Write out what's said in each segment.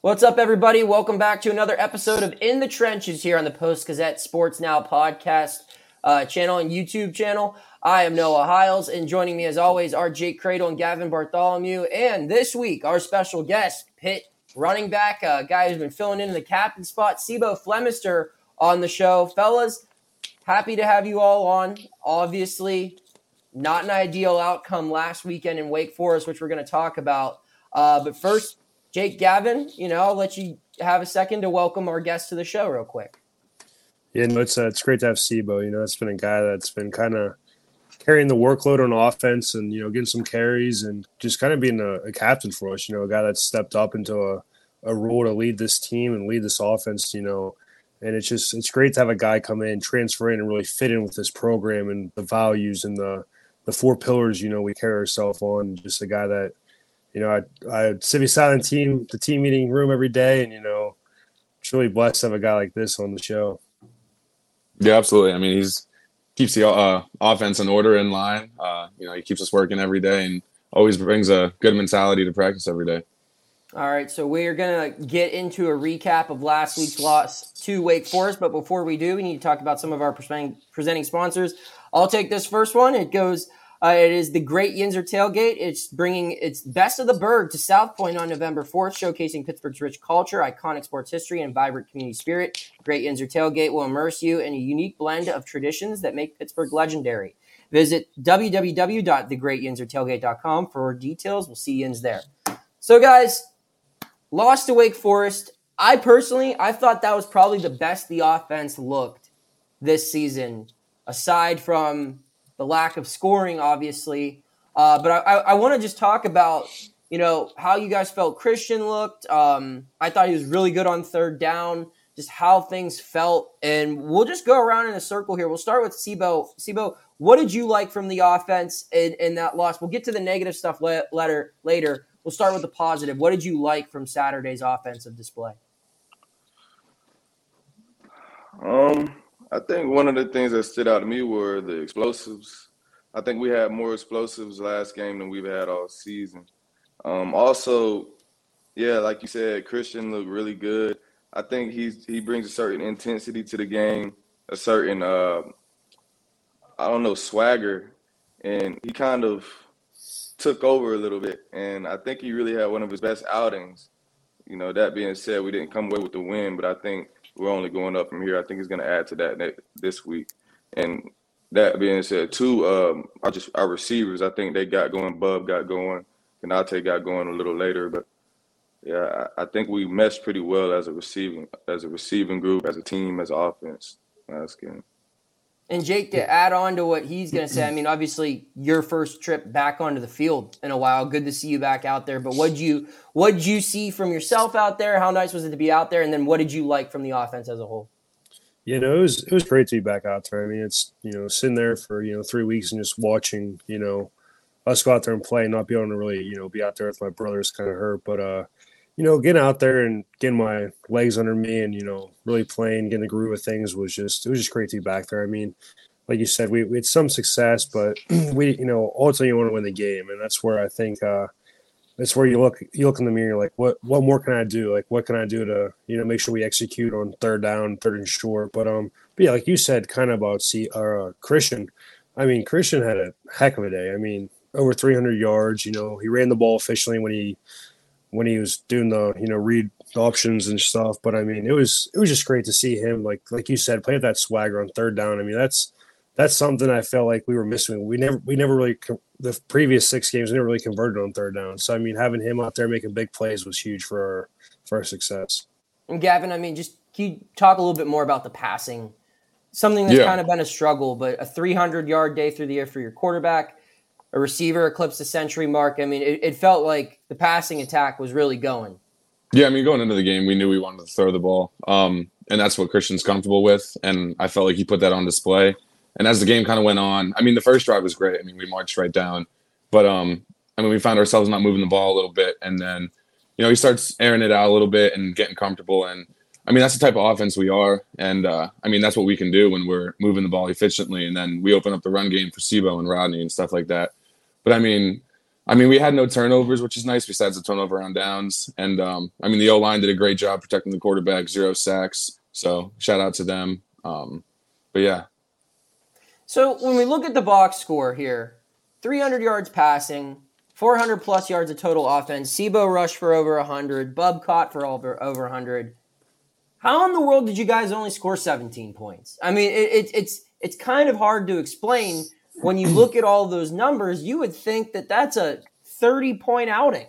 What's up, everybody? Welcome back to another episode of In the Trenches here on the Post Gazette Sports Now podcast uh, channel and YouTube channel. I am Noah Hiles, and joining me as always are Jake Kradel and Gavin Bartholomew. And this week, our special guest, Pitt running back, a guy who's been filling in the captain spot, C'Bo Flemister, on the show. Fellas, happy to have you all on. Obviously, not an ideal outcome last weekend in Wake Forest, which we're going to talk about. Uh, but first, Jake Gavin, you know, I'll let you have a second to welcome our guest to the show real quick. Yeah, no, it's uh, it's great to have C'Bo. You know, it's been a guy that's been kind of carrying the workload on offense and you know getting some carries and just kind of being a, a, captain for us. You know, a guy that's stepped up into a, a role to lead this team and lead this offense. You know, and it's just it's great to have a guy come in, transfer in, and really fit in with this program and the values and the the four pillars. You know, we carry ourselves on. Just a guy that you know, I I sit beside the team, the team meeting room every day, and you know, truly blessed to have a guy like this on the show. Yeah, absolutely. I mean, he's keeps the uh, offense in order in line. Uh, you know, he keeps us working every day and always brings a good mentality to practice every day. All right, so we're gonna get into a recap of last week's loss to Wake Forest, but before we do, we need to talk about some of our presenting sponsors. I'll take this first one. It goes uh, it is the Great Yinzer Tailgate. It's bringing its best of the bird to South Point on November 4th, showcasing Pittsburgh's rich culture, iconic sports history, and vibrant community spirit. Great Yinzer Tailgate will immerse you in a unique blend of traditions that make Pittsburgh legendary. Visit www.thegreatyinzertailgate.com for details. We'll see Yins there. So, guys, lost to Wake Forest. I personally, I thought that was probably the best the offense looked this season, aside from the lack of scoring, obviously. Uh, but I, I want to just talk about, you know, how you guys felt Christian looked. Um, I thought he was really good on third down, just how things felt. And we'll just go around in a circle here. We'll start with C'Bo. C'Bo, what did you like from the offense in, in that loss? We'll get to the negative stuff le- later. later. We'll start with the positive. What did you like from Saturday's offensive display? Um, I think one of the things that stood out to me were the explosives. I think we had more explosives last game than we've had all season. Um, also, yeah, like you said, Christian looked really good. I think he's he brings a certain intensity to the game, a certain uh, I don't know swagger, and he kind of took over a little bit. And I think he really had one of his best outings. You know, that being said, we didn't come away with the win, but I think we're only going up from here. I think he's going to add to that next, this week. And that being said, too, um, I just our receivers. I think they got going. Bub got going. Konata got going a little later, but yeah, I, I think we meshed pretty well as a receiving as a receiving group, as a team, as offense last game. And Jake, to add on to what he's going to say, I mean, obviously your first trip back onto the field in a while. Good to see you back out there. But what you what did you see from yourself out there? How nice was it to be out there? And then what did you like from the offense as a whole? You know, it was it was great to be back out there. I mean, it's you know sitting there for you know three weeks and just watching you know us go out there and play, and not be able to really you know be out there with my brothers kind of hurt. But uh, you know, getting out there and getting my legs under me and, you know, really playing, getting the groove of things was just, it was just great to be back there. I mean, like you said, we, we had some success, but we, you know, ultimately you want to win the game. And that's where I think, uh, that's where you look, you look in the mirror, like what, what more can I do? Like, what can I do to, you know, make sure we execute on third down, third and short. But, um, but yeah, like you said, kind of about see, uh, Christian, I mean, Christian had a heck of a day. I mean, over 300 yards, you know, he ran the ball efficiently when he, when he was doing the you know read options and stuff. But I mean, it was it was just great to see him like like you said play with that swagger on third down. I mean, that's that's something I felt like we were missing. We never we never really the previous six games we never really converted on third down. So I mean, having him out there making big plays was huge for our for our success. And Gavin, I mean, just can you talk a little bit more about the passing? Something that's yeah. kind of been a struggle, but a 300 yard day through the air for your quarterback a receiver eclipsed the century mark. I mean, it, it felt like the passing attack was really going. Yeah, I mean, going into the game, we knew we wanted to throw the ball, um, and that's what Christian's comfortable with, and I felt like he put that on display. And as the game kind of went on, I mean, the first drive was great. I mean, we marched right down, but um, I mean, we found ourselves not moving the ball a little bit, and then, you know, he starts airing it out a little bit and getting comfortable. And I mean, that's the type of offense we are, and uh, I mean, that's what we can do when we're moving the ball efficiently. And then we open up the run game for C'Bo and Rodney and stuff like that. But I mean, I mean, we had no turnovers, which is nice besides the turnover on downs. And um, I mean, the O line did a great job protecting the quarterback, zero sacks. So shout out to them. Um, but yeah. So when we look at the box score here, 300 yards passing, 400 plus yards of total offense. Sibo rushed for over 100. Bub caught for over over 100. How in the world did you guys only score 17 points? I mean, it, it, it's it's kind of hard to explain when you look at all those numbers, you would think that that's a 30 point outing.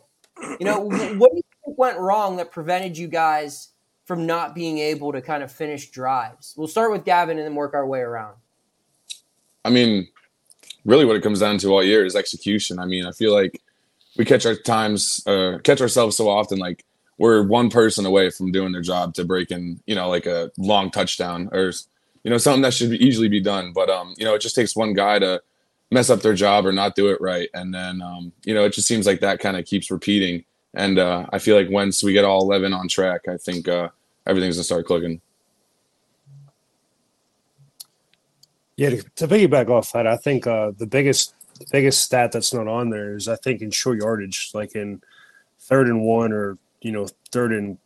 You know, what do you think went wrong that prevented you guys from not being able to kind of finish drives? We'll start with Gavin and then work our way around. I mean, really what it comes down to all year is execution. I mean, I feel like we catch our times, uh, catch ourselves so often, like we're one person away from doing their job to breaking, you know, like a long touchdown or you know, something that should easily be done. But um, you know, it just takes one guy to mess up their job or not do it right, and then um, you know, it just seems like that kind of keeps repeating. And uh, I feel like once we get all eleven on track, I think uh, everything's gonna start clicking. Yeah, to, to piggyback off that, I think uh, the biggest the biggest stat that's not on there is I think in short yardage, like in third and one or you know third and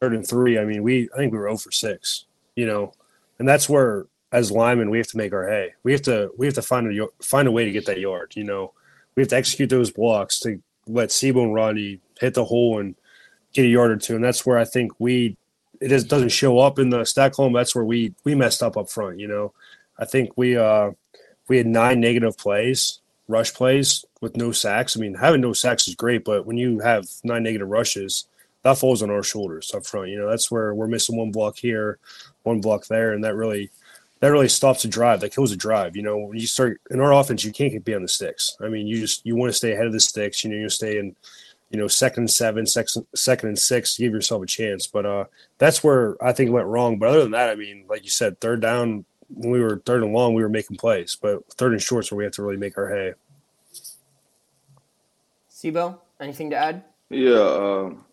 third and three. I mean, we I think we were 0 for six. You know, and that's where as linemen we have to make our hay. We have to we have to find a find a way to get that yard. You know, we have to execute those blocks to let C'Bo and Rodney hit the hole and get a yard or two. And that's where I think we it is, doesn't show up in the stat column. That's where we we messed up up front. You know, I think we uh we had nine negative plays, rush plays with no sacks. I mean, having no sacks is great, but when you have nine negative rushes, that falls on our shoulders up front. You know, that's where we're missing one block here, one block there, and that really that really stops a drive. That kills a drive. You know, when you start in our offense, you can't be on the sticks. I mean, you just you want to stay ahead of the sticks. You know, you stay in, you know, second and seven, second second and six, to give yourself a chance. But uh, that's where I think it went wrong. But other than that, I mean, like you said, third down when we were third and long, we were making plays. But third and shorts where we have to really make our hay. C'Bo, anything to add? Yeah, um,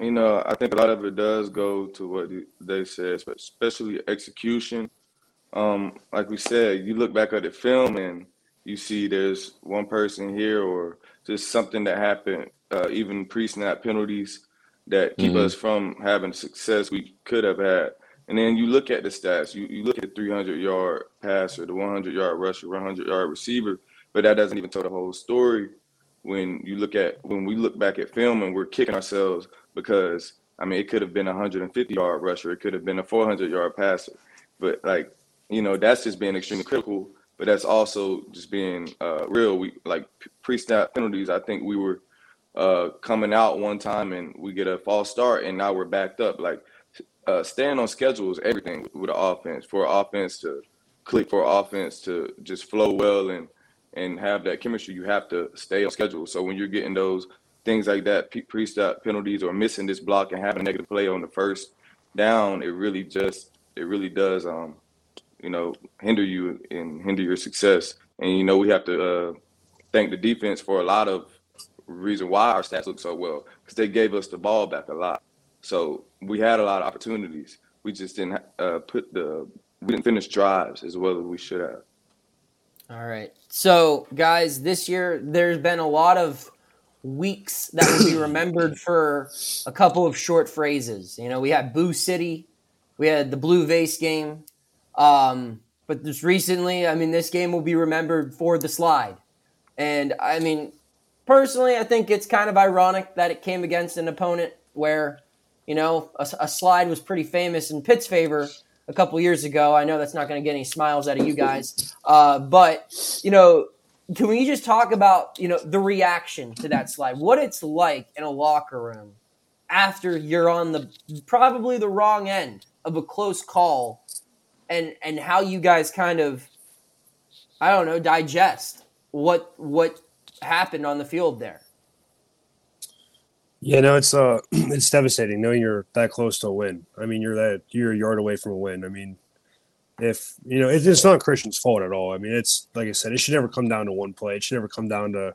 you know, I think a lot of it does go to what they said, especially execution. Um, like we said, you look back at the film and you see there's one person here or just something that happened, uh, even pre-snap penalties that keep mm-hmm. us from having success we could have had. And then you look at the stats. You you look at the 300 yard passer, the 100 yard rusher, 100 yard receiver, but that doesn't even tell the whole story. When you look at when we look back at film and we're kicking ourselves because I mean, it could have been a 150 yard rusher, it could have been a 400 yard passer, but like you know, that's just being extremely critical. But that's also just being uh, real. We like pre-snap penalties. I think we were uh, coming out one time and we get a false start, and now we're backed up. Like uh, staying on schedule is everything with the offense. For offense to click, for offense to just flow well and and have that chemistry, you have to stay on schedule. So when you're getting those things like that, pre-snap penalties or missing this block and having a negative play on the first down, it really just it really does um you know hinder you and hinder your success. And you know we have to uh, thank the defense for a lot of reason why our stats look so well because they gave us the ball back a lot. So we had a lot of opportunities. We just didn't uh, put the we didn't finish drives as well as we should have. All right. So, guys, this year there's been a lot of weeks that will be remembered for a couple of short phrases. You know, we had Boo City, we had the Blue Vase game, um, but just recently, I mean, this game will be remembered for the slide. And I mean, personally, I think it's kind of ironic that it came against an opponent where, you know, a, a slide was pretty famous in Pitt's favor a couple years ago. I know that's not going to get any smiles out of you guys, uh, but you know, can we just talk about you know the reaction to that slide what it's like in a locker room after you're on the probably the wrong end of a close call and and how you guys kind of i don't know digest what what happened on the field there. Yeah, no, it's uh, it's devastating knowing you're that close to a win. I mean, you're that you're a yard away from a win. I mean, if you know, it, it's not Christian's fault at all. I mean, it's like I said, it should never come down to one play. It should never come down to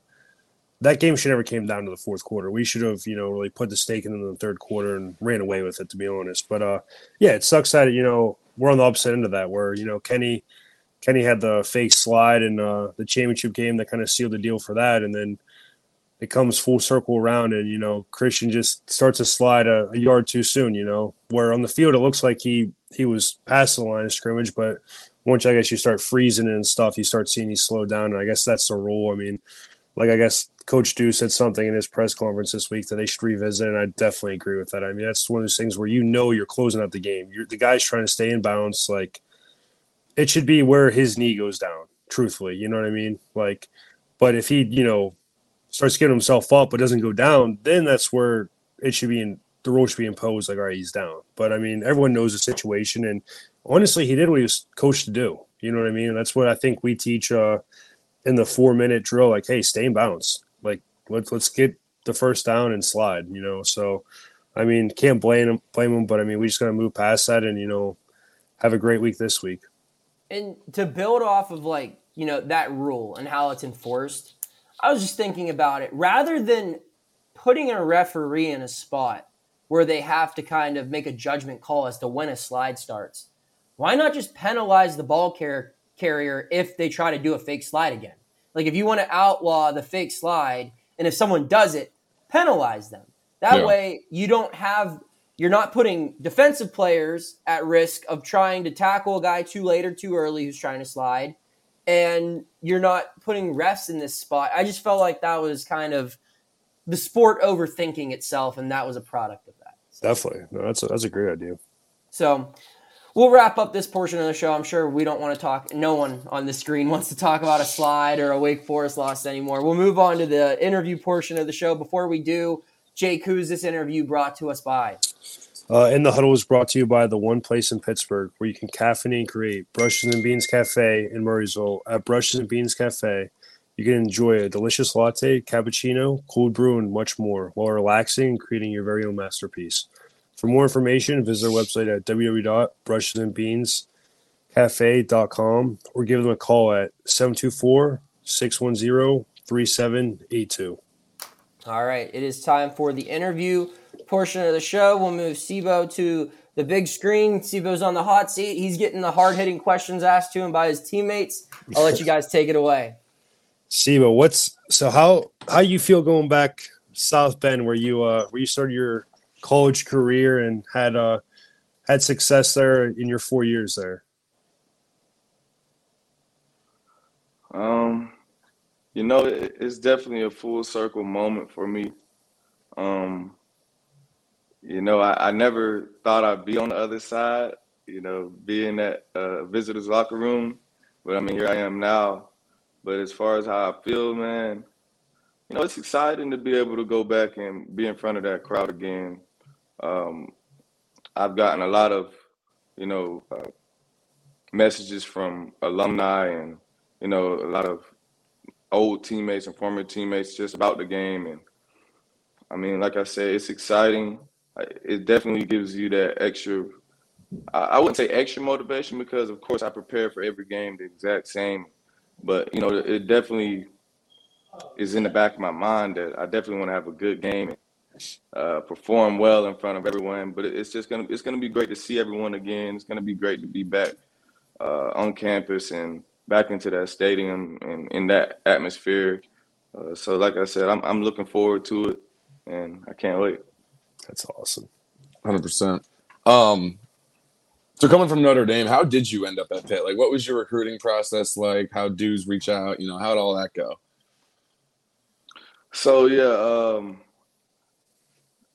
that game. Should never came down to the fourth quarter. We should have, you know, really put the stake in the third quarter and ran away with it. To be honest, but uh, yeah, it sucks that you know we're on the opposite end of that, where you know Kenny. Kenny had the fake slide in uh, the championship game that kind of sealed the deal for that, and then it comes full circle around and you know christian just starts to slide a, a, yard too soon you know where on the field it looks like he he was past the line of scrimmage but once i guess you start freezing and stuff you start seeing he slow down and i guess that's the rule. I mean like i guess coach dew said something in his press conference this week that they should revisit and i definitely agree with that. I mean that's one of those things where you know you're closing out the game. You're the guy's trying to stay in bounds like it should be where his knee goes down truthfully you know what i mean? Like but if he you know starts getting himself up but doesn't go down, then that's where it should be in the rule should be imposed. Like, all right, he's down. But I mean, everyone knows the situation, and honestly, he did what he was coached to do. You know what I mean? And that's what I think we teach uh, in the four minute drill. Like, hey, stay in bounds. Like, let's let's get the first down and slide. You know, so I mean, can't blame him, blame him, but I mean, we just gotta move past that and you know, have a great week this week. And to build off of like you know that rule and how it's enforced, I was just thinking about it. Rather than putting a referee in a spot where they have to kind of make a judgment call as to when a slide starts, why not just penalize the ball car- carrier if they try to do a fake slide again? Like if you want to outlaw the fake slide, and if someone does it, penalize them. That yeah. way, you don't have you're not putting defensive players at risk of trying to tackle a guy too late or too early who's trying to slide and you're not putting refs in this spot. I just felt like that was kind of the sport overthinking itself, and that was a product of Definitely, no, that's a, that's a great idea. So we'll wrap up this portion of the show. I'm sure we don't want to talk. No one on the screen wants to talk about a slide or a Wake Forest loss anymore. We'll move on to the interview portion of the show. Before we do, Jake, who's this interview brought to us by? Uh, in the Huddle is brought to you by the one place in Pittsburgh where you can caffeinate and create Brushes and Beans Cafe in Murrysville At Brushes and Beans Cafe, you can enjoy a delicious latte, cappuccino, cold brew, and much more while relaxing and creating your very own masterpiece. For more information, visit their website at www.brushesandbeanscafe.com or give them a call at 724 610 3782. All right, it is time for the interview portion of the show. We'll move C'Bo to the big screen. C'Bo's on the hot seat. He's getting the hard hitting questions asked to him by his teammates. I'll let you guys take it away. C'Bo, what's so how how you feel going back South Bend where you uh where you started your college career and had uh had success there in your four years there? Um, you know, it, it's definitely a full circle moment for me. Um, you know, I, I never thought I'd be on the other side, you know, being at a visitor's locker room. But I mean, here I am now. But as far as how I feel, man, you know, it's exciting to be able to go back and be in front of that crowd again. Um, I've gotten a lot of, you know, uh, messages from alumni and, you know, a lot of old teammates and former teammates just about the game. And I mean, like I said, it's exciting it definitely gives you that extra. I wouldn't say extra motivation because, of course, I prepare for every game the exact same. But you know, it definitely is in the back of my mind that I definitely want to have a good game and uh, perform well in front of everyone. But it's just gonna it's gonna be great to see everyone again. It's gonna be great to be back uh, on campus and back into that stadium and in that atmosphere. Uh, so, like I said, I'm I'm looking forward to it, and I can't wait. That's awesome. Hundred percent. So coming from Notre Dame, how did you end up at Pitt? Like, what was your recruiting process like? How dudes reach out? You know, how'd all that go? So yeah, um,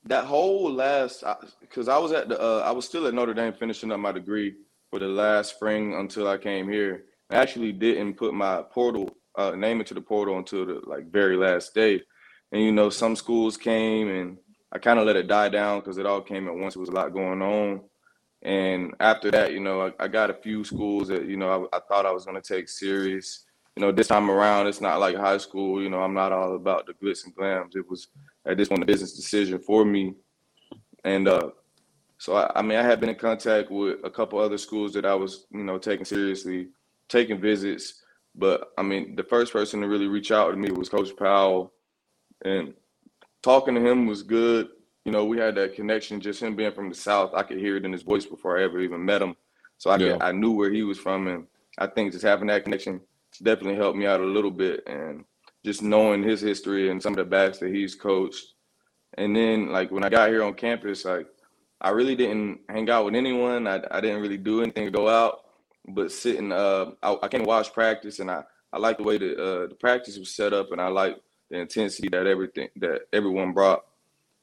that whole last because I was at the uh, I was still at Notre Dame finishing up my degree for the last spring until I came here. I actually didn't put my portal uh, name into the portal until the like very last day. And you know, some schools came and I kind of let it die down because it all came at once. It was a lot going on. And after that, you know, I, I got a few schools that, you know, I, I thought I was going to take serious. you know, this time around, it's not like high school. You know, I'm not all about the glitz and glams. It was at this point a business decision for me, and uh, so I, I mean, I had been in contact with a couple other schools that I was, you know, taking seriously, taking visits. But I mean, the first person to really reach out to me was Coach Powell, and talking to him was good. You know, we had that connection. Just him being from the South, I could hear it in his voice before I ever even met him. So I yeah. could, I knew where he was from, and I think just having that connection definitely helped me out a little bit. And just knowing his history and some of the backs that he's coached, and then like when I got here on campus, like I really didn't hang out with anyone. I, I didn't really do anything to go out, but sitting. Uh, I, I came watch practice, and I I like the way the uh, the practice was set up, and I like the intensity that everything that everyone brought.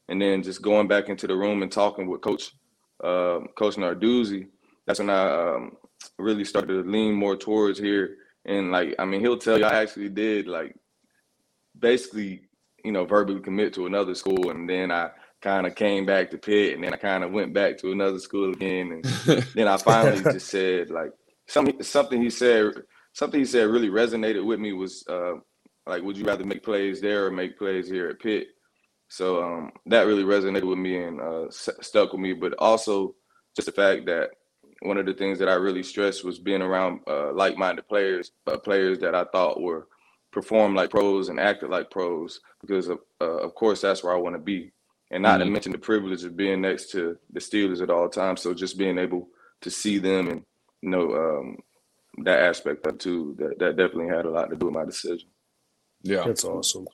And then just going back into the room and talking with Coach uh, Coach Narduzzi, that's when I um, really started to lean more towards here. And like, I mean, he'll tell you I actually did like basically, you know, verbally commit to another school, and then I kind of came back to Pitt, and then I kind of went back to another school again, and then I finally just said like something something he said something he said really resonated with me was uh, like, would you rather make plays there or make plays here at Pitt? So um, that really resonated with me and uh, stuck with me. But also just the fact that one of the things that I really stressed was being around uh, like-minded players, uh, players that I thought were performed like pros and acted like pros, because of, uh, of course that's where I want to be and not mm-hmm. to mention the privilege of being next to the Steelers at all times. So just being able to see them and you know um, that aspect of too, that, that definitely had a lot to do with my decision. Yeah, that's awesome.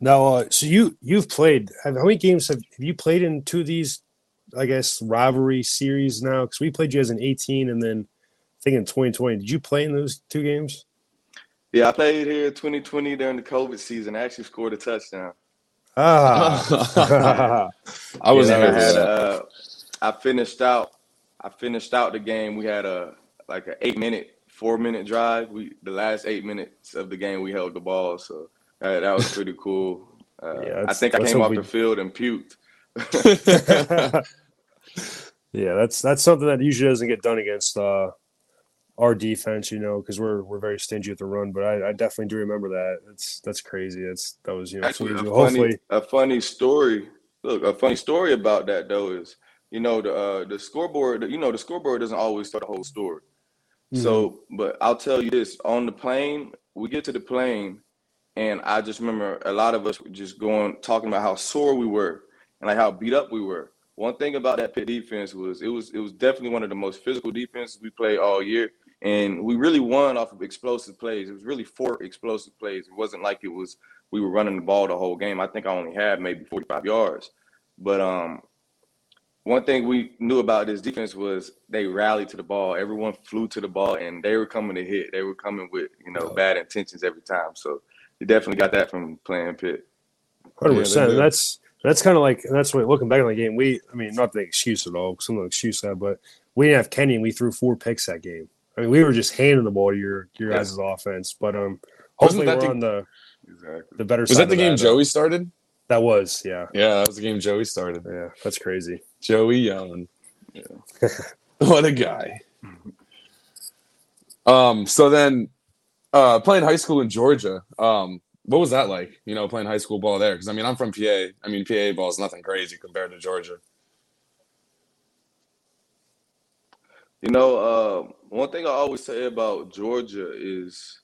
Now, uh, so you you've played. How many games have, have you played in two of these? I guess rivalry series now because we played you as an 18 and then I think in 2020. Did you play in those two games? Yeah, I played here 2020 during the COVID season. I actually scored a touchdown. Ah, I was yeah, I, had, uh, I finished out. I finished out the game. We had a like an eight minute, four minute drive. We the last eight minutes of the game we held the ball, so uh, that was pretty cool. Uh, yeah, I think I came off we... the field and puked. yeah, that's that's something that usually doesn't get done against uh, our defense, you know, because we're we're very stingy at the run. But I, I, definitely do remember that. That's that's crazy. That's that was you know Actually, a funny, hopefully a funny story. Look, a funny story about that though is you know the uh, the scoreboard. You know the scoreboard doesn't always tell the whole story. Mm-hmm. So, but I'll tell you this: on the plane, we get to the plane, and I just remember a lot of us just going talking about how sore we were and like how beat up we were. One thing about that Pitt defense was it was it was definitely one of the most physical defenses we played all year. And we really won off of explosive plays. It was really four explosive plays. It wasn't like it was we were running the ball the whole game. I think I only had maybe 45 yards. But um, one thing we knew about this defense was they rallied to the ball. Everyone flew to the ball and they were coming to hit. They were coming with, you know, bad intentions every time. So you definitely got that from playing Pitt. Hundred yeah, percent. That's that's kind of like that's what looking back on the game. We, I mean, not the excuse at all. Because some of the excuse that, but we didn't have Kenny. and We threw four picks that game. I mean, we were just handing the ball to your your yeah. guys' offense. But um, hopefully we're the, on the exactly. the better. Was that the game that, Joey started? That was, yeah. Yeah, that was the game Joey started. Yeah, that's crazy. Joey Yellen. Yeah. what a guy. Um. So then, uh, playing high school in Georgia. Um. What was that like? You know, playing high school ball there? Because I mean, I'm from PA. I mean, PA ball is nothing crazy compared to Georgia. You know, uh, one thing I always say about Georgia is,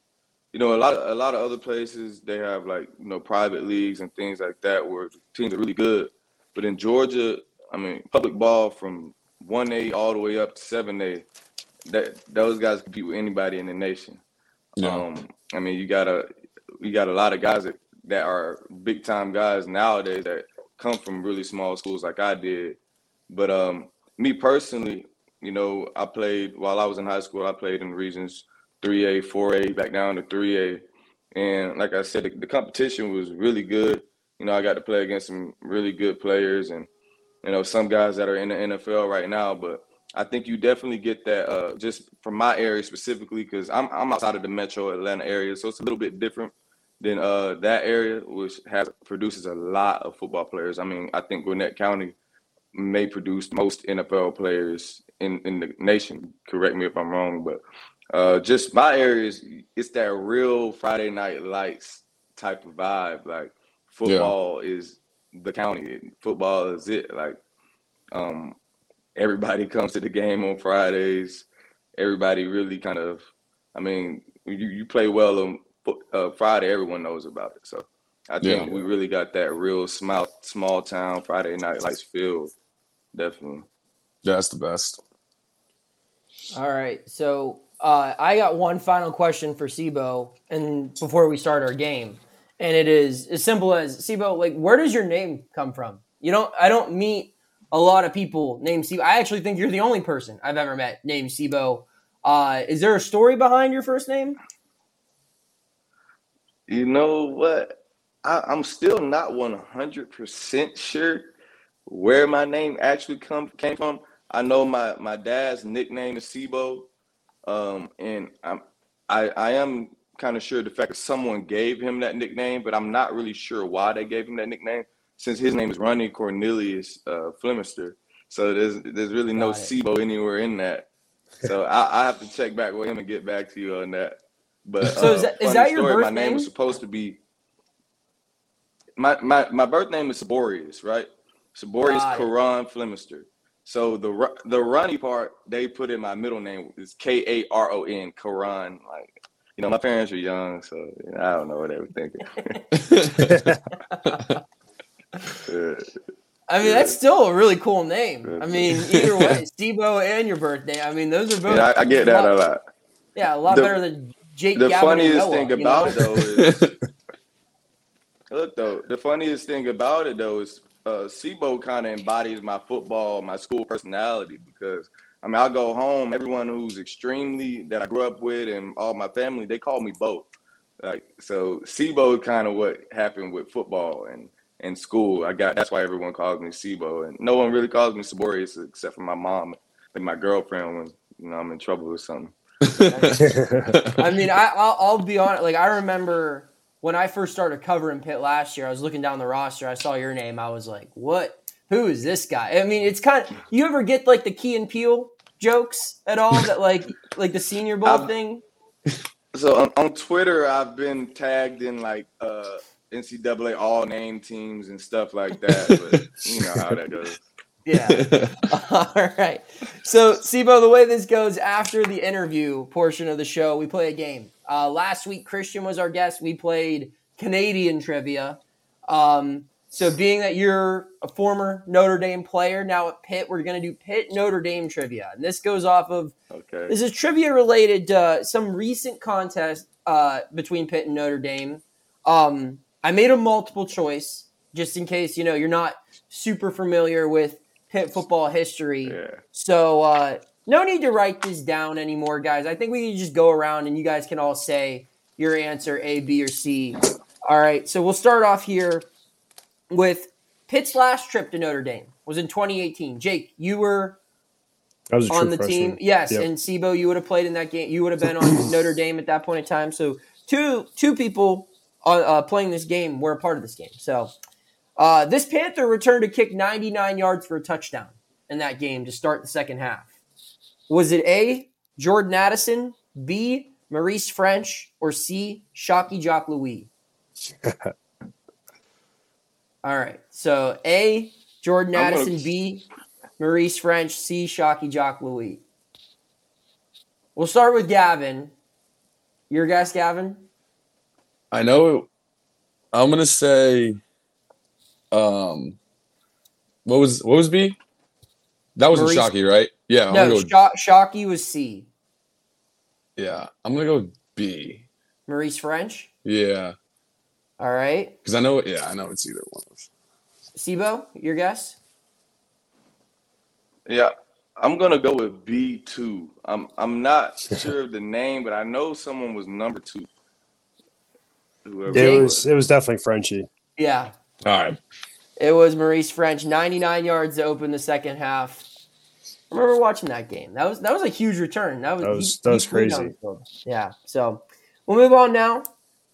you know, a lot of a lot of other places they have like you know private leagues and things like that where teams are really good, but in Georgia, I mean, public ball from one A all the way up to seven A, that those guys compete with anybody in the nation. Yeah. Um, I mean, you got a you got a lot of guys that, that are big time guys nowadays that come from really small schools like I did. But um, me personally, you know, I played while I was in high school. I played in regions 3A, 4A, back down to 3A, and like I said, the, the competition was really good. You know, I got to play against some really good players, and you know, some guys that are in the NFL right now. But I think you definitely get that uh, just from my area specifically because I'm I'm outside of the Metro Atlanta area, so it's a little bit different than uh, that area, which has produces a lot of football players. I mean, I think Gwinnett County may produce most NFL players in, in the nation. Correct me if I'm wrong, but Uh, just my area is it's that real Friday night lights type of vibe. Like football is the county. Football is it. Like um, everybody comes to the game on Fridays. Everybody really kind of, I mean, you, you play well on uh, Friday, everyone knows about it. So I think Yeah. we really got that real small small town Friday night lights feel. Definitely. That's the best. All right. So uh, I got one final question for C'Bo, and before we start our game, and it is as simple as C'Bo. Like, where does your name come from? You don't. I don't meet a lot of people named C'Bo. I actually think you're the only person I've ever met named C'Bo. Uh, is there a story behind your first name? You know what? I, I'm still not 100% sure where my name actually come came from. I know my my dad's nickname is C'Bo, um, and I'm I I am kind of sure the fact that someone gave him that nickname, but I'm not really sure why they gave him that nickname since his name is Ronnie Cornelius uh, Flemister. So there's there's really no Got it. C'Bo anywhere in that. So I, I have to check back with him and get back to you on that. But So is uh, that- is funny that your story, birth My name name? was supposed to be my my my birth name is Saborius, right? Saborius Got it. Karon Flemister. So the Ru- the Ronnie part they put in my middle name is K A R O N Karon. Like you know, my parents were young, so you know, I don't know what they were thinking. I mean, Yeah. that's still a really cool name. I mean, either way, C'Bo and your birthday. I mean, those are both. yeah, I, I get that a lot. Yeah, a lot The- better than Jake. The Gavin funniest Noah, thing about it though is look though, the funniest thing about it though is uh C'Bo kind of embodies my football, my school personality because I mean I go home, everyone who's extremely that I grew up with and all my family, they call me both. Like so C'Bo is kind of what happened with football and and school. I got that's why everyone calls me C'Bo and no one really calls me Saborius except for my mom and my girlfriend when you know I'm in trouble or something. I mean, I, I'll, I'll be honest. Like, I remember when I first started covering Pitt last year. I was looking down the roster. I saw your name. I was like, "What? Who is this guy?" I mean, it's kind of. You ever get like the Key and Peele jokes at all? That like, like the Senior Bowl I've- thing. So on, on Twitter, I've been tagged in like uh, NCAA all name teams and stuff like that. But you know how that goes. Yeah. All right. So, C'Bo, the way this goes after the interview portion of the show, we play a game. Uh, last week, Christian was our guest. We played Canadian trivia. Um, so, being that you're a former Notre Dame player now at Pitt, we're going to do Pitt Notre Dame trivia. And this goes off of Okay. this is trivia related to some recent contest uh, between Pitt and Notre Dame. Um, I made a multiple choice just in case you know you're not super familiar with Pitt football history. Yeah. So uh, no need to write this down anymore, guys. I think we can just go around and you guys can all say your answer A, B, or C. All right. So we'll start off here with Pitt's last trip to Notre Dame was in 2018. Jake, you were on the freshman. team. Yes, Yep. and C'Bo, you would have played in that game. You would have been on Notre Dame at that point in time. So two two people uh, playing this game were a part of this game. So uh, this Panther returned to kick 99 yards for a touchdown in that game to start the second half. Was it A. Jordan Addison, B. Maurice Ffrench, or C. Shocky Jacques-Louis? All right. So A. Jordan I'm gonna- Addison, B. Maurice Ffrench, C. Shocky Jacques-Louis. We'll start with Gavin. Your guess, Gavin? I know. I'm gonna say. Um, what was what was B? That wasn't Maurice- Shocky, right? Yeah, I'm no, go. Sho- Shocky was C. yeah, I'm gonna go B. Maurice Ffrench. Yeah, All right. because I know. Yeah, I know it's either one of. C'Bo, your guess? Yeah. I'm gonna go with B two. I'm I'm not sure of the name, but I know someone was number two. Whoever It it was it was definitely Frenchie. Yeah. All right. It was Maurice Ffrench, 99 yards to open the second half. I remember watching that game. That was that was a huge return. That was That was- that was crazy. Yeah. So we'll move on now.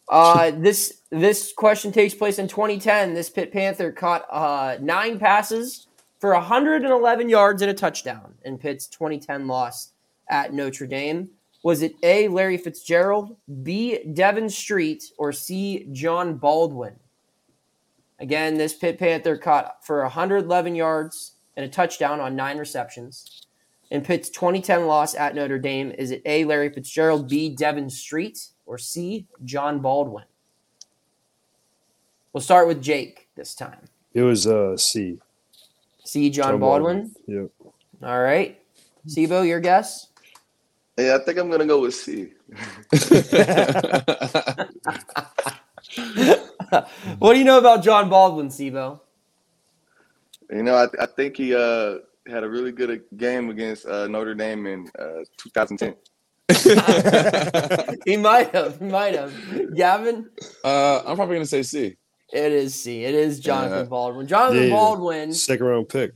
Uh, this this question takes place in 2010. This Pitt Panther caught uh, nine passes for 111 yards and a touchdown in Pitt's 2010 loss at Notre Dame. Was it A. Larry Fitzgerald, B. Devin Street, or C. John Baldwin? Again, this Pitt Panther caught for 111 yards and a touchdown on nine receptions. In Pitt's 2010 loss at Notre Dame, is it A. Larry Fitzgerald, B. Devin Street, or C. John Baldwin? We'll start with Jake this time. It was uh C. C. John, John Baldwin. Yep. All right. C'Bo, your guess? Yeah, I think I'm gonna go with C. what do you know about John Baldwin, C'Bo? You know, I, I think he uh, had a really good game against uh, Notre Dame in uh, 2010. he might have. He might have. Gavin? uh, I'm probably gonna say C. It is C. It is Jonathan Yeah. Baldwin. Jonathan Yeah. Baldwin, Second round pick.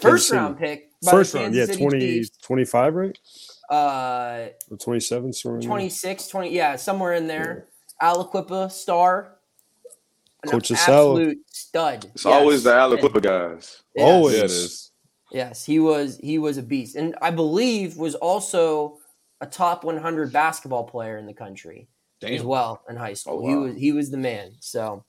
first City. round pick. by First the round, Kansas yeah, City 20, Chiefs. 25, right? Uh, Or 27, somewhere 26, 20, yeah, somewhere in there. Aliquippa star. Coach Asala. absolute stud. It's always the Yes. Aliquippa guys. Yes. Always. Yeah, it is. Yes, he was he was a beast, and I believe was also a top 100 basketball player in the country as well in high school. He wow. was he was the man. So,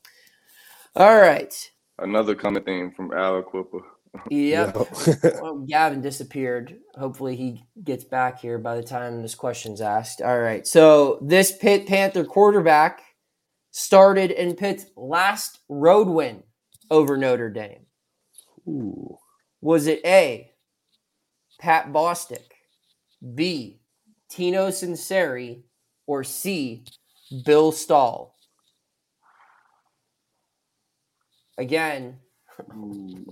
all right, Another common theme from Aliquippa. yep. Yeah. Well, Gavin disappeared. Hopefully, he gets back here by the time this question's asked. All right. So, this Pitt Panther quarterback started in Pitt's last road win over Notre Dame. Ooh. Was it A, Pat Bostick, B, Tino Sunseri, or C, Bill Stahl? Again, hmm.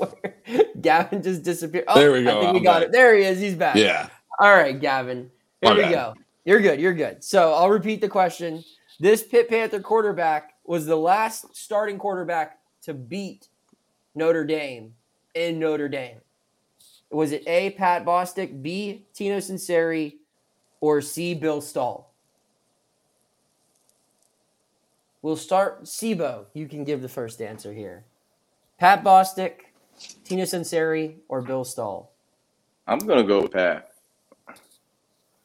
Gavin just disappeared. Oh, There we go. I think we I'm got back. it. There he is. He's back. Yeah. All right, Gavin. Here My we bad. go. You're good. You're good. So I'll repeat the question. This Pitt Panther quarterback was the last starting quarterback to beat Notre Dame in Notre Dame. Was it A. Pat Bostick, B. Tino Sunseri, or C. Bill Stahl? We'll start. C'Bo, you can give the first answer here. Pat Bostick, Tina Sunseri, or Bill Stahl? I'm gonna go with Pat.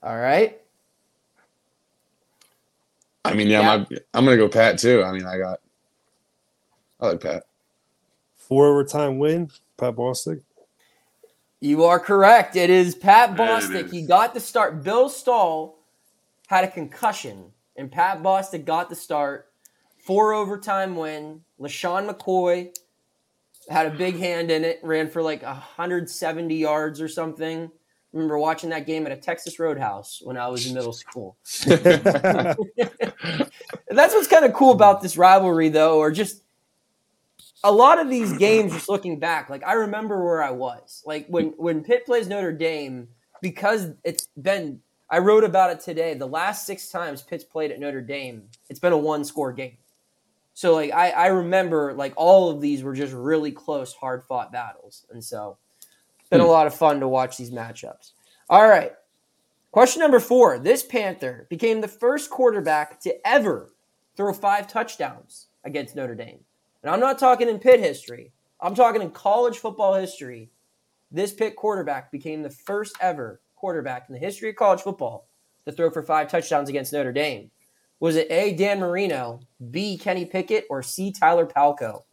All right. I mean, yeah, Yeah. My, I'm gonna go Pat too. I mean, I got. I like Pat. Four overtime win, Pat Bostick. You are correct. It is Pat There it Bostick. is. He got the start. Bill Stahl had a concussion, and Pat Bostick got the start. Four overtime win. LeSean McCoy had a big hand in it, ran for like 170 yards or something. remember watching that game at a Texas Roadhouse when I was in middle school. That's what's kind of cool about this rivalry, though, or just a lot of these games. Just looking back, like I remember where I was, like when when Pitt plays Notre Dame, because it's been. I wrote about it today. The last six times Pitt's played at Notre Dame, it's been a one score game. So like I, I remember like all of these were just really close, hard fought battles, and so it's been a hmm. lot of fun to watch these matchups. All right, question number four: This Panther became the first quarterback to ever throw five touchdowns against Notre Dame, and I'm not talking in Pitt history. I'm talking in college football history. This Pitt quarterback became the first ever quarterback in the history of college football to throw for five touchdowns against Notre Dame. Was it A. Dan Marino, B. Kenny Pickett, or C. Tyler Palko?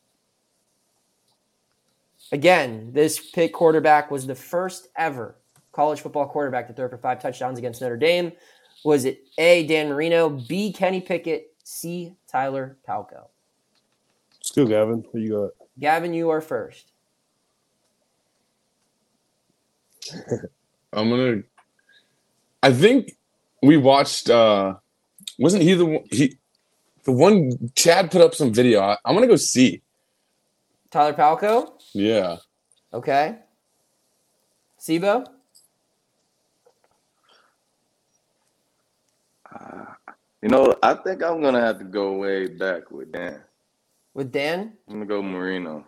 Again, this Pitt quarterback was the first ever college football quarterback to throw for five touchdowns against Notre Dame. Was it A. Dan Marino, B. Kenny Pickett, C. Tyler Palko? Let's go, Gavin. What you got? Gavin, you are first. I'm gonna. I think we watched. uh Wasn't he the one- he? The one Chad put up some video. I, I'm gonna go see. Tyler Palko? Yeah. Okay. C'Bo? Uh, you know, I think I'm gonna have to go way back with Dan. With Dan? I'm gonna go Marino.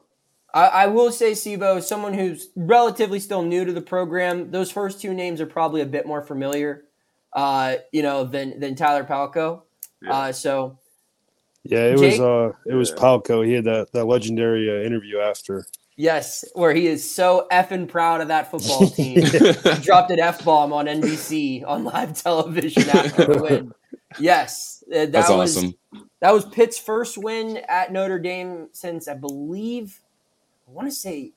I, I will say, C'Bo, as someone who's relatively still new to the program, those first two names are probably a bit more familiar, uh, you know, than than Tyler Palko. Yeah. Uh, so Yeah, it Jake? was uh it was Yeah. Palko. He had that that legendary uh, interview after. Yes, where he is so effing proud of that football team. he dropped an F bomb on NBC on live television after the win. Yes, uh, that That's was awesome. that was Pitt's first win at Notre Dame since I believe I want to say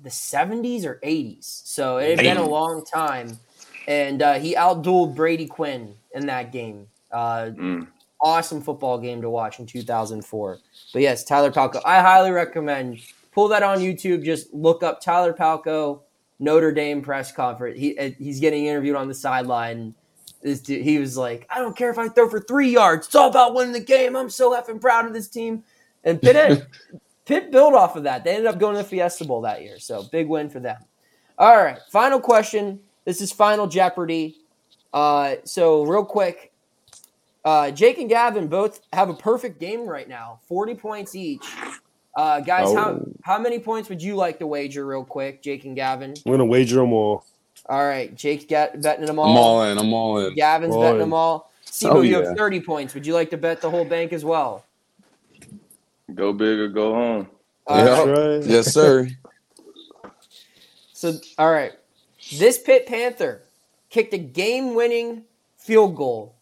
the 70s or 80s. So it had been a long time. And uh, he outdueled Brady Quinn in that game. Uh, Mm. awesome football game to watch in 2004. But yes, Tyler Palko. I highly recommend pull that on YouTube. Just look up Tyler Palko Notre Dame press conference. He uh, he's getting interviewed on the sideline. This dude, he was like, "I don't care if I throw for three yards. It's all about winning the game. I'm so effing proud of this team." And Pitt Pitt built off of that. They ended up going to the Fiesta Bowl that year, so big win for them. All right, final question. This is Final Jeopardy. Uh, so real quick, uh, Jake and Gavin both have a perfect game right now, forty points each. Uh, guys, how Oh. how many points would you like to wager, real quick, Jake and Gavin? I'm gonna wager them all. All right, Jake's got betting them all. I'm all in. I'm all in. Gavin's All betting in. them all. C'Bo, Oh, you yeah. have thirty points. Would you like to bet the whole bank as well? Go big or go home. All Yeah. That's right. Yes, sir. So, all right. This Pitt Panther kicked a game winning field goal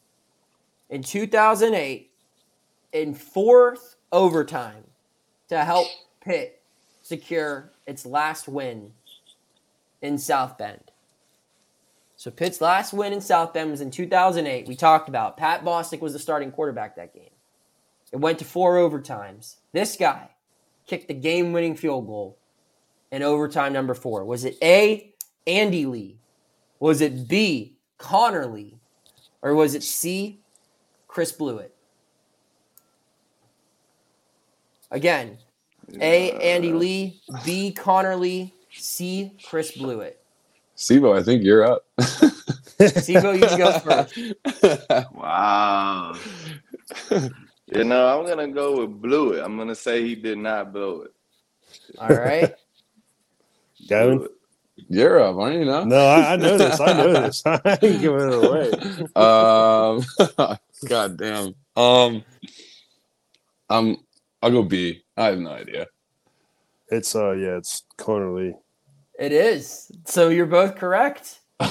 in 2008 in fourth overtime to help Pitt secure its last win in South Bend. So, Pitt's last win in South Bend was in 2008. We talked about Pat Bostick was the starting quarterback that game. It went to four overtimes. This guy kicked the game winning field goal in overtime number four? Was it A, Andy Lee? Was it B, Conor Lee? Or was it C, Chris Blewitt? Again, A, Andy Lee, B, Conor Lee, C, Chris Blewitt. C'Bo, I think you're up. C'Bo, you can go first. Wow. you know, I'm gonna go with blew it. I'm gonna say he did not blow it. All right. Gavin? Blew it. You're up, aren't you? No. No, I, I know this. I know this. I ain't giving it away. Um. God damn. Um. Um. I'll go B. I have no idea. It's uh yeah, it's Conor Lee. It is. So you're both correct.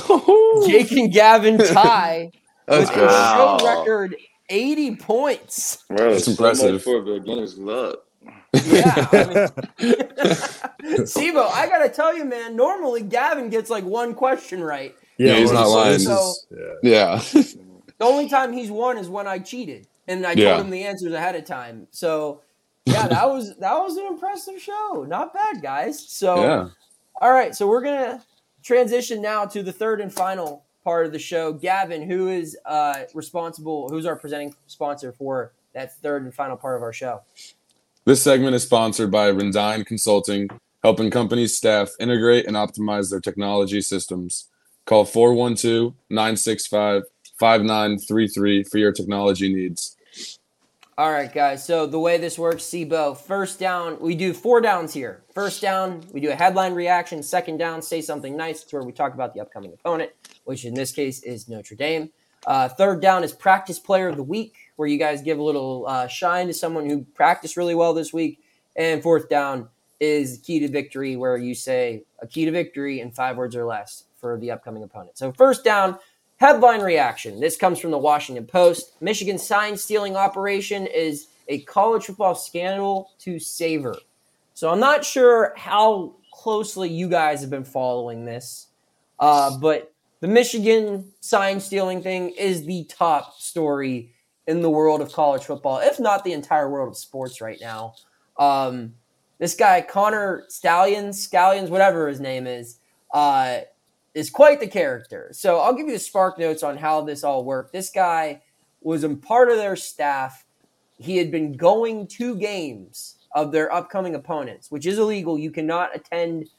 Jake and Gavin tie That's with good. a show record 80 points. Bro, That's so impressive. much for beginner's luck. Yeah. I mean, C'Bo, I gotta tell you, man. Normally, Gavin gets like one question right. Yeah, he's not lying. So- yeah. Yeah. The only time he's won is when I cheated, and I Yeah. told him the answers ahead of time. So, yeah, that was that was an impressive show. Not bad, guys. So, yeah. all right, so we're gonna transition now to the third and final part of the show. Gavin, who is uh, responsible? Who's our presenting sponsor for that third and final part of our show? This segment is sponsored by Rendine Consulting, helping companies staff integrate and optimize their technology systems. Call 412 965 5933 for your technology needs. All right, guys. So the way this works, C'Bo, first down, we do four downs here. First down, we do a headline reaction. Second down, say something nice. It's where we talk about the upcoming opponent, which in this case is Notre Dame. Uh, third down is practice player of the week, where you guys give a little uh, shine to someone who practiced really well this week. And fourth down is key to victory, where you say a key to victory in five words or less for the upcoming opponent. So first down, Headline reaction. This comes from the Washington Post. Michigan sign stealing operation is a college football scandal to savor. So I'm not sure how closely you guys have been following this, uh, but the Michigan sign stealing thing is the top story in the world of college football, if not the entire world of sports right now. Um, this guy Connor Stalions, Scallions, whatever his name is, uh, is quite the character. So I'll give you the spark notes on how this all worked. This guy was a part of their staff. He had been going to games of their upcoming opponents, which is illegal. You cannot attend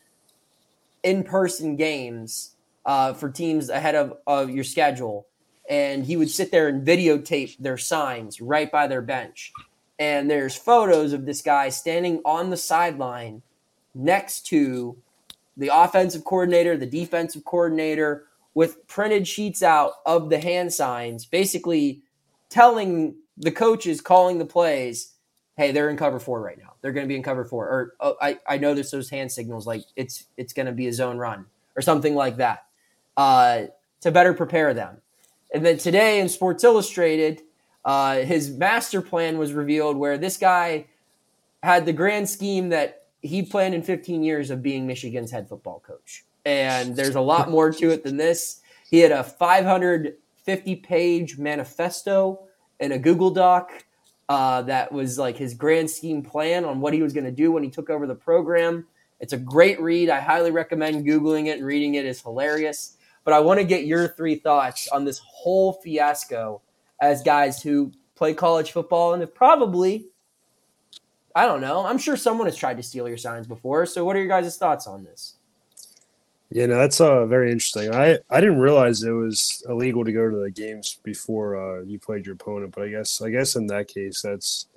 in-person games uh, for teams ahead of, of your schedule. And he would sit there and videotape their signs right by their bench. And there's photos of this guy standing on the sideline next to the offensive coordinator, the defensive coordinator, with printed sheets out of the hand signs, basically telling the coaches calling the plays, hey, they're in cover four right now. They're going to be in cover four, or oh, I I there's those hand signals like it's it's going to be a zone run or something like that uh, to better prepare them. And then today in Sports Illustrated, uh, his master plan was revealed where this guy had the grand scheme that he planned in 15 years of being Michigan's head football coach. And there's a lot more to it than this. He had a 550 page manifesto and a Google Doc uh, that was like his grand scheme plan on what he was going to do when he took over the program. It's a great read. I highly recommend Googling it and reading it. It's hilarious. But I want to get your three thoughts on this whole fiasco as guys who play college football and have probably, I don't know, I'm sure someone has tried to steal your signs before. So, what are your guys' thoughts on this? Yeah, no, that's uh, very interesting. I, I didn't realize it was illegal to go to the games before uh, you played your opponent, but I guess I guess in that case that's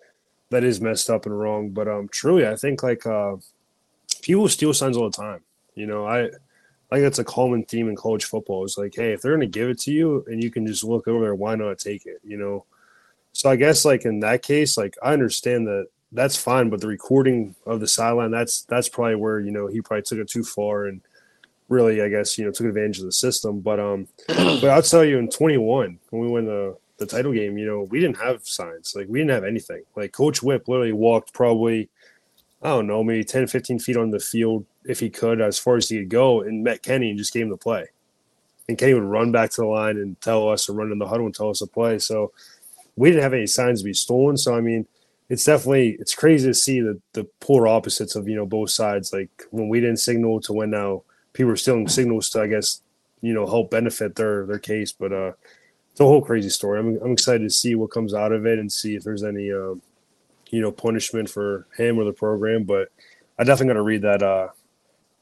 that is messed up and wrong. But um, truly, I think like uh, people steal signs all the time. You know, I I think that's a common theme in college football. It's like, hey, if they're going to give it to you and you can just look over there, why not take it? You know. So I guess like in that case, like I understand that that's fine, but the recording of the sideline, that's that's probably where you know he probably took it too far and really, I guess you know took advantage of the system. But um, but I'll tell you, in 21 when we won the the title game, you know, we didn't have signs, like we didn't have anything. Like Coach Whip literally walked probably, I don't know, maybe 10, 15 feet on the field if he could, as far as he could go, and met Kenny and just gave him the play. And Kenny would run back to the line and tell us, to run in the huddle and tell us to play. So we didn't have any signs to be stolen. So I mean, it's definitely it's crazy to see the the polar opposites of you know both sides. Like when we didn't signal to when now people are stealing signals to I guess you know help benefit their their case. But uh, it's a whole crazy story. I'm I'm excited to see what comes out of it and see if there's any uh, you know punishment for him or the program. But I definitely got to read that uh,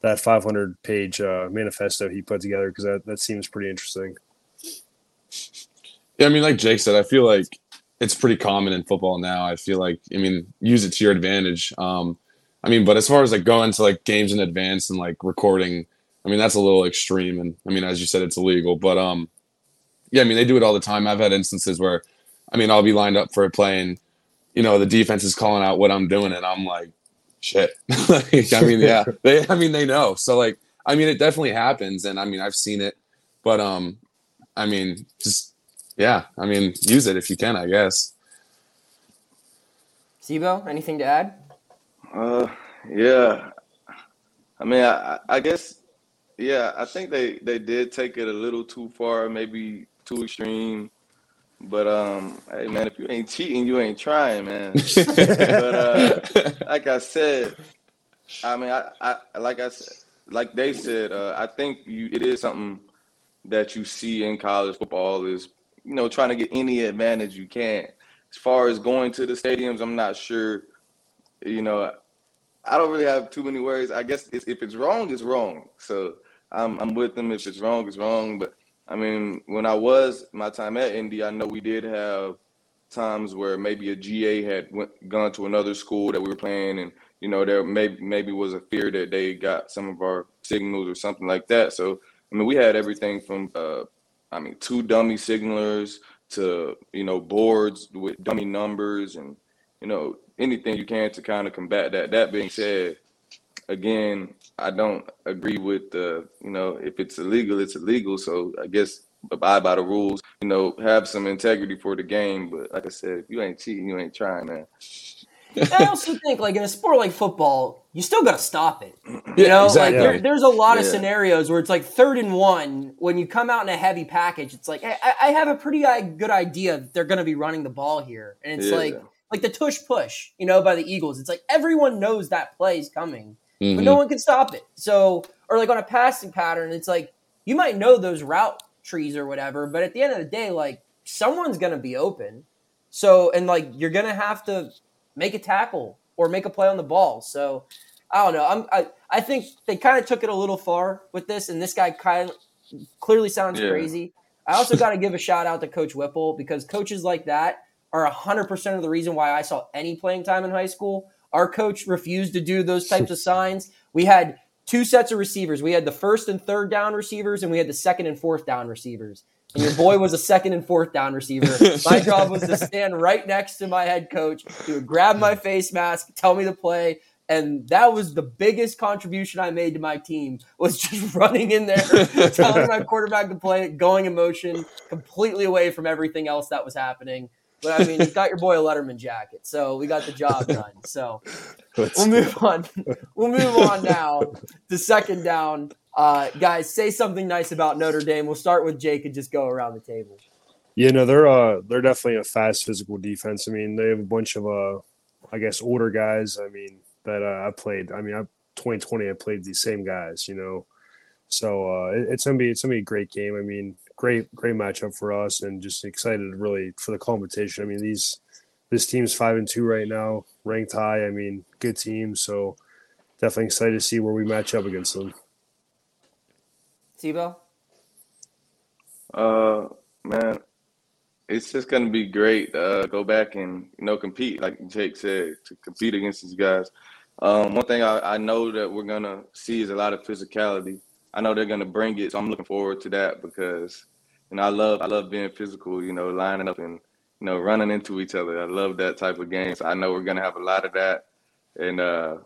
that 500 page uh, manifesto he put together because that, that seems pretty interesting. Yeah, I mean, like Jake said, I feel like it's pretty common in football now. I feel like, I mean, use it to your advantage. Um, I mean, but as far as like going to like games in advance and like recording, I mean, that's a little extreme. And I mean, as you said, it's illegal. But um, yeah, I mean, they do it all the time. I've had instances where, I mean, I'll be lined up for a play and, you know, the defense is calling out what I'm doing, and I'm like, shit. like, I mean, yeah, they, I mean, they know. So like, I mean, it definitely happens, and I mean, I've seen it, but um, I mean, just yeah, I mean, use it if you can, I guess. C'Bo, anything to add? Uh, yeah. I mean, I, I guess, yeah, I think they they did take it a little too far, maybe too extreme. But um, hey man, if you ain't cheating, you ain't trying, man. but uh, like I said, I mean, I, I like I said, like they said, uh, I think you it is something that you see in college football is you know trying to get any advantage you can. As far as going to the stadiums, I'm not sure. You know, I don't really have too many words. I guess it's, if it's wrong, it's wrong. So I'm I'm with them. If it's wrong, it's wrong. But I mean, when I was my time at Indy, I know we did have times where maybe a GA had went, gone to another school that we were playing, and you know there maybe maybe was a fear that they got some of our signals or something like that. So I mean, we had everything from uh, I mean, two dummy signalers to you know boards with dummy numbers and you know anything you can to kind of combat that. That being said, again, I don't agree with the, you know, if it's illegal, it's illegal. So I guess abide by the rules, you know, have some integrity for the game. But like I said, if you ain't cheating, you ain't trying, man. I also think, like in a sport like football, you still got to stop it. You know, exactly. like there, there's a lot yeah. of scenarios where it's like third and one. When you come out in a heavy package, it's like I, I have a pretty uh, good idea that they're going to be running the ball here, and it's yeah. like like the tush push, you know, by the Eagles. It's like everyone knows that play is coming, mm-hmm. but no one can stop it. So, or like on a passing pattern, it's like you might know those route trees or whatever, but at the end of the day, like someone's gonna be open. So, and like you're gonna have to make a tackle or make a play on the ball. So, I don't know. I'm I, I think they kind of took it a little far with this, and this guy kind of clearly sounds yeah. crazy. I also got to give a shout out to Coach Whipple because coaches like that are 100% of the reason why I saw any playing time in high school. Our coach refused to do those types of signs. We had two sets of receivers. We had the first and third down receivers, and we had the second and fourth down receivers. and your boy was a second and fourth down receiver. My job was to stand right next to my head coach. He would grab my face mask, tell me to play, and that was the biggest contribution I made to my team was just running in there, telling my quarterback to play, going in motion, completely away from everything else that was happening. But I mean, you got your boy a Letterman jacket, so we got the job done. So we'll move on. We'll move on now to second down. Uh, guys, say something nice about Notre Dame. We'll start with Jake and just go around the table. Yeah, no, they're uh they're definitely a fast physical defense. I mean, they have a bunch of uh I guess older guys. I mean, that uh, I played. I mean, I 2020 I played these same guys, you know. So uh, it, it's gonna be it's gonna be a great game. I mean, great great matchup for us, and just excited really for the competition. I mean, these this team's five and two right now, ranked high. I mean, good team. So definitely excited to see where we match up against them. C'Bo. Uh, man, it's just gonna be great. Uh, go back and you know compete, like Jake said, to compete against these guys. Um, one thing I, I know that we're gonna see is a lot of physicality. I know they're gonna bring it, so I'm looking forward to that because you know I love I love being physical. You know, lining up and you know running into each other. I love that type of game. So I know we're gonna have a lot of that, and uh,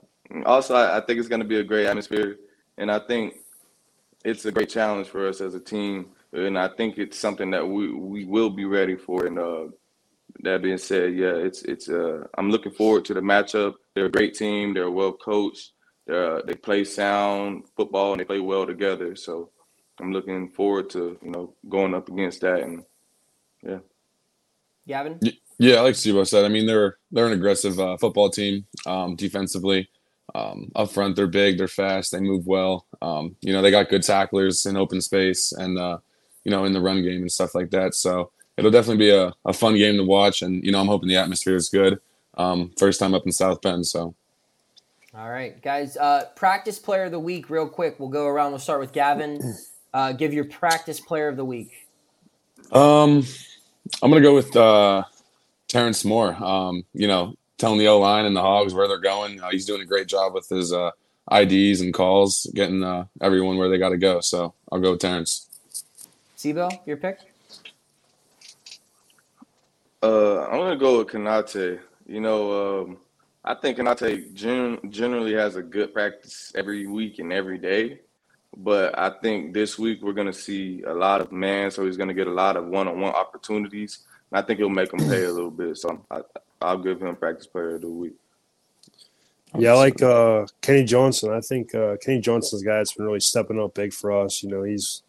also I, I think it's gonna be a great atmosphere, and I think it's a great challenge for us as a team, and I think it's something that we we will be ready for. And uh, that being said, yeah, it's it's uh, I'm looking forward to the matchup. They're a great team. They're well coached. They're, uh, they play sound football and they play well together. So I'm looking forward to you know going up against that and yeah. Gavin. Yeah, like Steve said, I mean they're they're an aggressive uh, football team um, defensively. Um, up front, they're big, they're fast, they move well. Um, you know, they got good tacklers in open space and uh, you know in the run game and stuff like that. So it'll definitely be a, a fun game to watch. And you know, I'm hoping the atmosphere is good. Um, first time up in South Bend, so. All right, guys. Uh, practice player of the week, real quick. We'll go around. We'll start with Gavin. Uh, give your practice player of the week. Um, I'm gonna go with uh, Terrence Moore. Um, you know, telling the O line and the Hogs where they're going. Uh, he's doing a great job with his uh, IDs and calls, getting uh, everyone where they got to go. So I'll go with Terrence. C'Bo, your pick. Uh, I'm gonna go with Konata. You know, um, I think Konata gen- generally has a good practice every week and every day, but I think this week we're gonna see a lot of man, so he's gonna get a lot of one-on-one opportunities. And I think he'll make him pay a little bit. So I, I'll give him practice player of the week. Yeah, I like uh, Kenny Johnson. I think uh, Kenny Johnson's guy that's been really stepping up big for us. You know, he's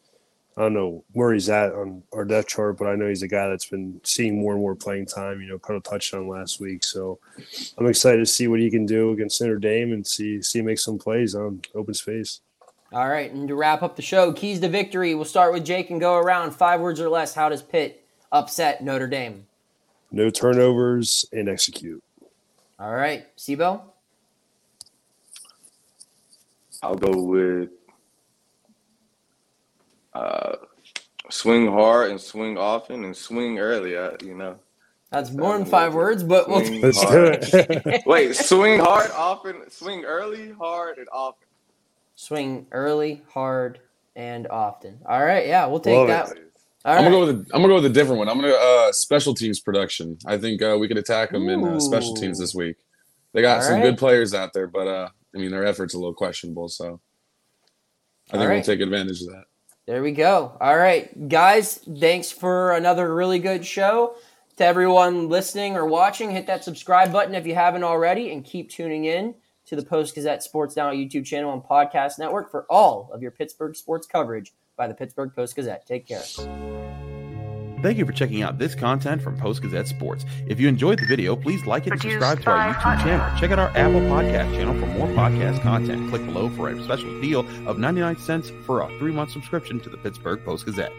I don't know where he's at on our depth chart, but I know he's a guy that's been seeing more and more playing time. You know, kind of touched on last week, so I'm excited to see what he can do against Notre Dame and see see him make some plays on open space. All right, and to wrap up the show, keys to victory. We'll start with Jake and go around five words or less. How does Pitt upset Notre Dame? No turnovers and execute. All right, C'Bo. I'll go with uh, swing hard and swing often and swing early. I, you know. That's more than five words, but we'll Let's do it. Wait, swing hard, often, swing early, hard, and often. swing early, hard, and often. All right, yeah, we'll take Love that. it. All I'm right. gonna go with a, I'm gonna go with a different one. I'm gonna uh, special teams production. I think uh, we could attack them in uh, special teams this week. They got All some right. good players out there, but uh, I mean their efforts a little questionable. So I think All we'll take advantage of that. There we go. All right, guys, thanks for another really good show. To everyone listening or watching, hit that subscribe button if you haven't already, and keep tuning in to the Post Gazette Sports Now YouTube channel and podcast network for all of your Pittsburgh sports coverage by the Pittsburgh Post Gazette. Take care. Thank you for checking out this content from Post Gazette Sports. If you enjoyed the video, please like it and subscribe to our YouTube channel. Check out our Apple Podcast channel for more podcast content. Click below for a special deal of 99 cents for a three month subscription to the Pittsburgh Post Gazette.